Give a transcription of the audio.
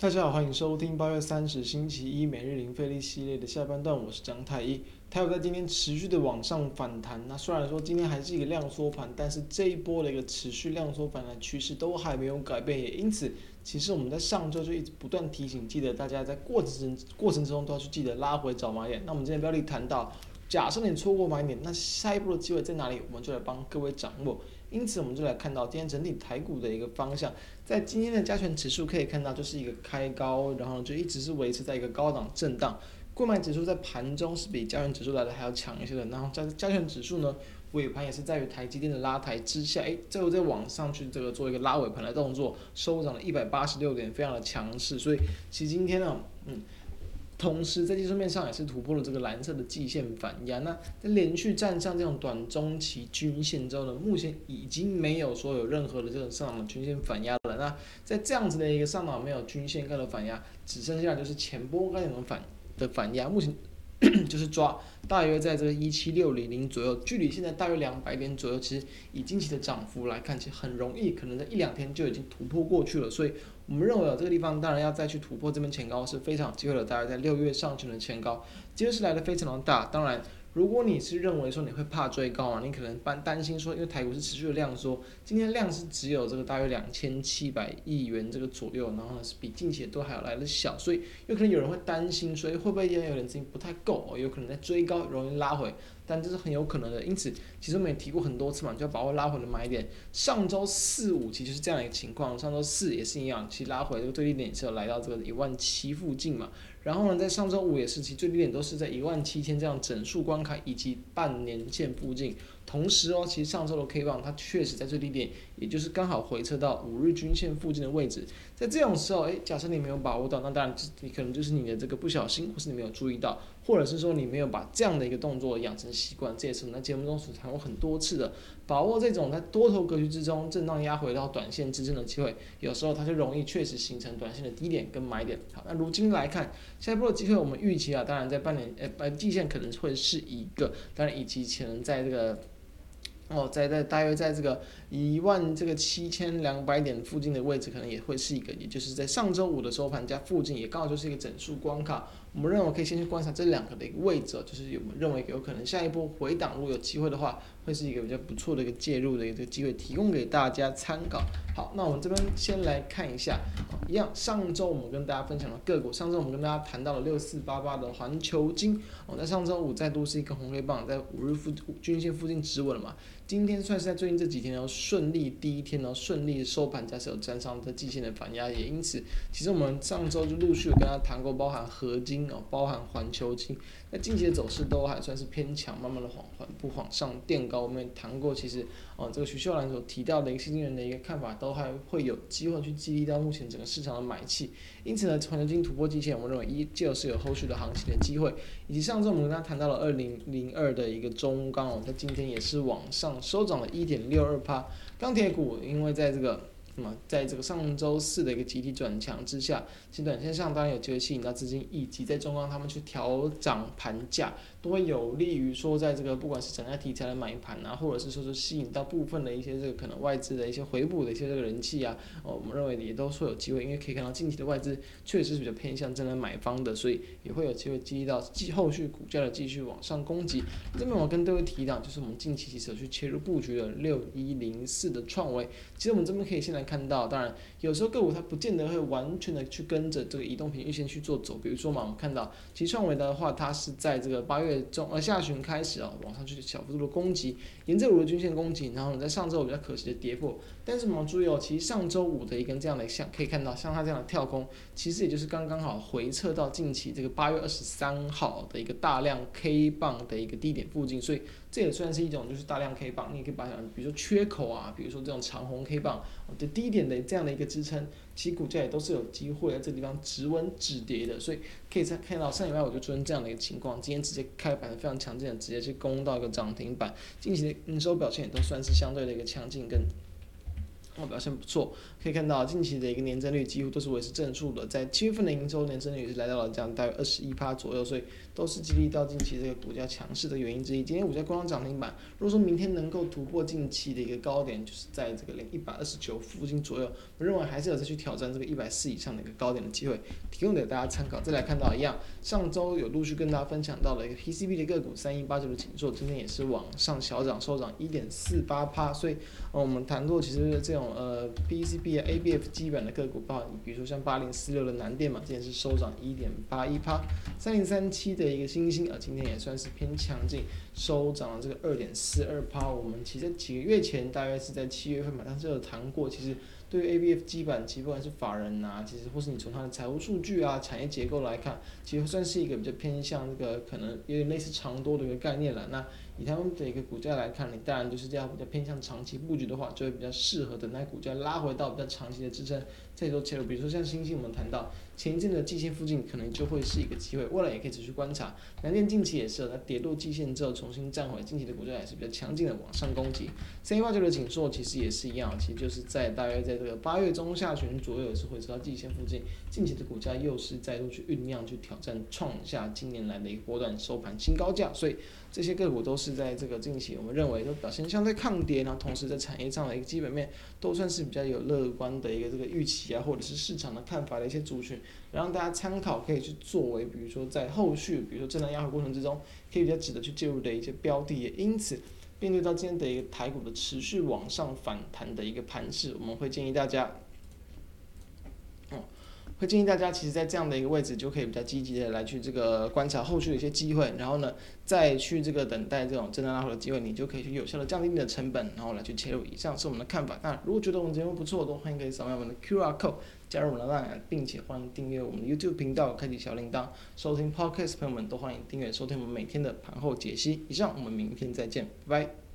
大家好，欢迎收听八月三十星期一每日零费力系列的下半段，我是张太一。台股在今天持续的往上反弹，那虽然说今天还是一个量缩盘，但是这一波的一个持续量缩反弹趋势都还没有改变，也因此，其实我们在上周就一直不断提醒，记得大家在过程过程之中都要去记得拉回找买点。那我们今天标题谈到，假设你错过买点，那下一步的机会在哪里？我们就来帮各位掌握。因此，我们就来看到今天整体台股的一个方向，在今天的加权指数可以看到，就是一个开高，然后就一直是维持在一个高档震荡。柜买指数在盘中是比加权指数来的还要强一些的，然后加加权指数呢，尾盘也是在于台积电的拉抬之下，哎，最后再往上去这个做一个拉尾盘的动作，收涨了一百八十六点，非常的强势。所以，其实今天呢，嗯。同时，在技术面上也是突破了这个蓝色的季线反压。那在连续站上这种短中期均线之后呢，目前已经没有说有任何的这种上涨的均线反压了。那在这样子的一个上涨没有均线开的反压，只剩下就是前波高点的反的反压。目前 就是抓大约在这个一七六零零左右，距离现在大约两百点左右。其实以近期的涨幅来看，其实很容易，可能在一两天就已经突破过去了。所以。我们认为啊这个地方当然要再去突破这边前高是非常有机会的，大概在六月上旬的前高，机会是来的非常的大。当然，如果你是认为说你会怕追高啊，你可能担担心说，因为台股是持续的量缩，今天量是只有这个大约两千七百亿元这个左右，然后呢是比近期都还要来的小，所以有可能有人会担心，所以会不会今天有点资金不太够哦，有可能在追高容易拉回。但这是很有可能的，因此其实我们也提过很多次嘛，就要把握拉回的买点。上周四五其实是这样一个情况，上周四也是一样，其实拉回这个最低点是有来到这个一万七附近嘛。然后呢，在上周五也是，其实最低点都是在一万七千这样整数关卡以及半年线附近。同时哦，其实上周的 K 棒它确实在最低点，也就是刚好回撤到五日均线附近的位置。在这种时候，诶，假设你没有把握到，那当然你可能就是你的这个不小心，或是你没有注意到，或者是说你没有把这样的一个动作养成习惯。这也是我们在节目中所谈过很多次的，把握这种在多头格局之中震荡压回到短线支撑的机会，有时候它就容易确实形成短线的低点跟买点。好，那如今来看，下一波的机会我们预期啊，当然在半年，诶，呃，季线可能会是一个，当然以及可能在这个。哦，在在大约在这个一万这个七千两百点附近的位置，可能也会是一个，也就是在上周五的收盘价附近，也刚好就是一个整数关卡。我们认为可以先去观察这两个的一个位置，就是有认为有可能下一波回档，如果有机会的话，会是一个比较不错的一个介入的一个机会，提供给大家参考。好，那我们这边先来看一下，一样，上周我们跟大家分享了个股，上周我们跟大家谈到了六四八八的环球金，我在上周五再度是一个红黑棒，在五日附均线附近止稳了嘛。今天算是在最近这几天，然后顺利第一天，然后顺利收盘价是有站上这季线的反压，也因此，其实我们上周就陆续有跟他谈过，包含合金哦，包含环球金，那近期的走势都还算是偏强，慢慢的缓缓不往上垫高。我们也谈过，其实哦，这个徐秀兰所提到的一个新经人的一个看法，都还会有机会去激励到目前整个市场的买气。因此呢，环球金突破季线，我们认为依旧是有后续的行情的机会。以及上周我们跟他谈到了二零零二的一个中钢哦，在今天也是往上。收涨了一点六二趴，钢铁股因为在这个。那么，在这个上周四的一个集体转强之下，其短线上当然有机会吸引到资金，以及在中钢他们去调涨盘价，都会有利于说，在这个不管是整个题材的买盘啊，或者是说是吸引到部分的一些这个可能外资的一些回补的一些这个人气啊，哦，我们认为也都说有机会，因为可以看到近期的外资确实是比较偏向正在买方的，所以也会有机会激励到继后续股价的继续往上攻击。这边我跟各位提到，就是我们近期其实有去切入布局的六一零四的创维，其实我们这边可以先来。看到，当然有时候个股它不见得会完全的去跟着这个移动平均线去做走，比如说嘛，我们看到其创维的话，它是在这个八月中呃下旬开始啊，往上去小幅度的攻击，沿着五日均线攻击，然后在上周比较可惜的跌破，但是我们注意哦，其实上周五的一根这样的像可以看到像它这样的跳空，其实也就是刚刚好回撤到近期这个八月二十三号的一个大量 K 棒的一个低点附近，所以这也算是一种就是大量 K 棒，你也可以把它，比如说缺口啊，比如说这种长红 K 棒，的低点的这样的一个支撑，其股价也都是有机会在这个地方止稳止跌的，所以可以在看到上礼拜我就出现这样的一个情况，今天直接开盘非常强劲的，直接去攻到一个涨停板，近期的营收表现也都算是相对的一个强劲跟哦，表现不错，可以看到近期的一个年增率几乎都是维持正数的，在七月份的营收年增率也是来到了这样大约二十一趴左右，所以都是激励到近期这个股价强势的原因之一。今天股价刚刚涨停板，如果说明天能够突破近期的一个高点，就是在这个零一百二十九附近左右，我认为还是有再去挑战这个一百四以上的一个高点的机会，提供给大家参考。再来看到一样，上周有陆续跟大家分享到了一个 PCB 的个股三一八九的景硕，今天也是往上小涨，收涨一点四八趴，所以我们谈过其实这种。呃 B C B 啊 A B F 基本的个股，包含比如说像八零四六的南电嘛，今天是收涨一点八一趴，三零三七的一个星星啊，今天也算是偏强劲，收涨了这个二点四二趴。我们其实几个月前大约是在七月份嘛，但是有谈过，其实对于 ABF 基板，其实不管是法人呐，其实或是你从它的财务数据啊、产业结构来看，其实算是一个比较偏向这个可能有点类似长多的一个概念了。那以他们的一个股价来看，你当然就是这样比较偏向长期布局的话，就会比较适合等待股价拉回到比较长期的支撑，再多切入。比如说像星星，我们谈到前一阵的季线附近，可能就会是一个机会，未来也可以持续观察。南电近期也是，它跌落季线之后重新站回，近期的股价也是比较强劲的往上攻击。三一八九的景硕其实也是一样，其实就是在大约在这个八月中下旬左右也是会走到季线附近，近期的股价又是再度去酝酿去挑战，创下近年来的一个波段收盘新高价，所以这些个股都是在这个近期，我们认为都表现相对抗跌，然后同时在产业上的一个基本面都算是比较有乐观的一个这个预期啊，或者是市场的看法的一些族群，让大家参考，可以去作为，比如说在后续，比如说震荡压回过程之中，可以比较值得去介入的一些标的。也因此，面对到今天的一个台股的持续往上反弹的一个盘势，我们会建议大家。会建议大家，其实，在这样的一个位置，就可以比较积极的来去这个观察后续的一些机会，然后呢，再去这个等待这种震荡拉回的机会，你就可以去有效的降低你的成本，然后来去切入。以上是我们的看法。那如果觉得我们节目不错，都欢迎可以扫描我们的 QR code 加入我们的 LINE，并且欢迎订阅我们的 YouTube 频道，开启小铃铛，收听 Podcast 朋友们都欢迎订阅收听我们每天的盘后解析。以上，我们明天再见，拜拜。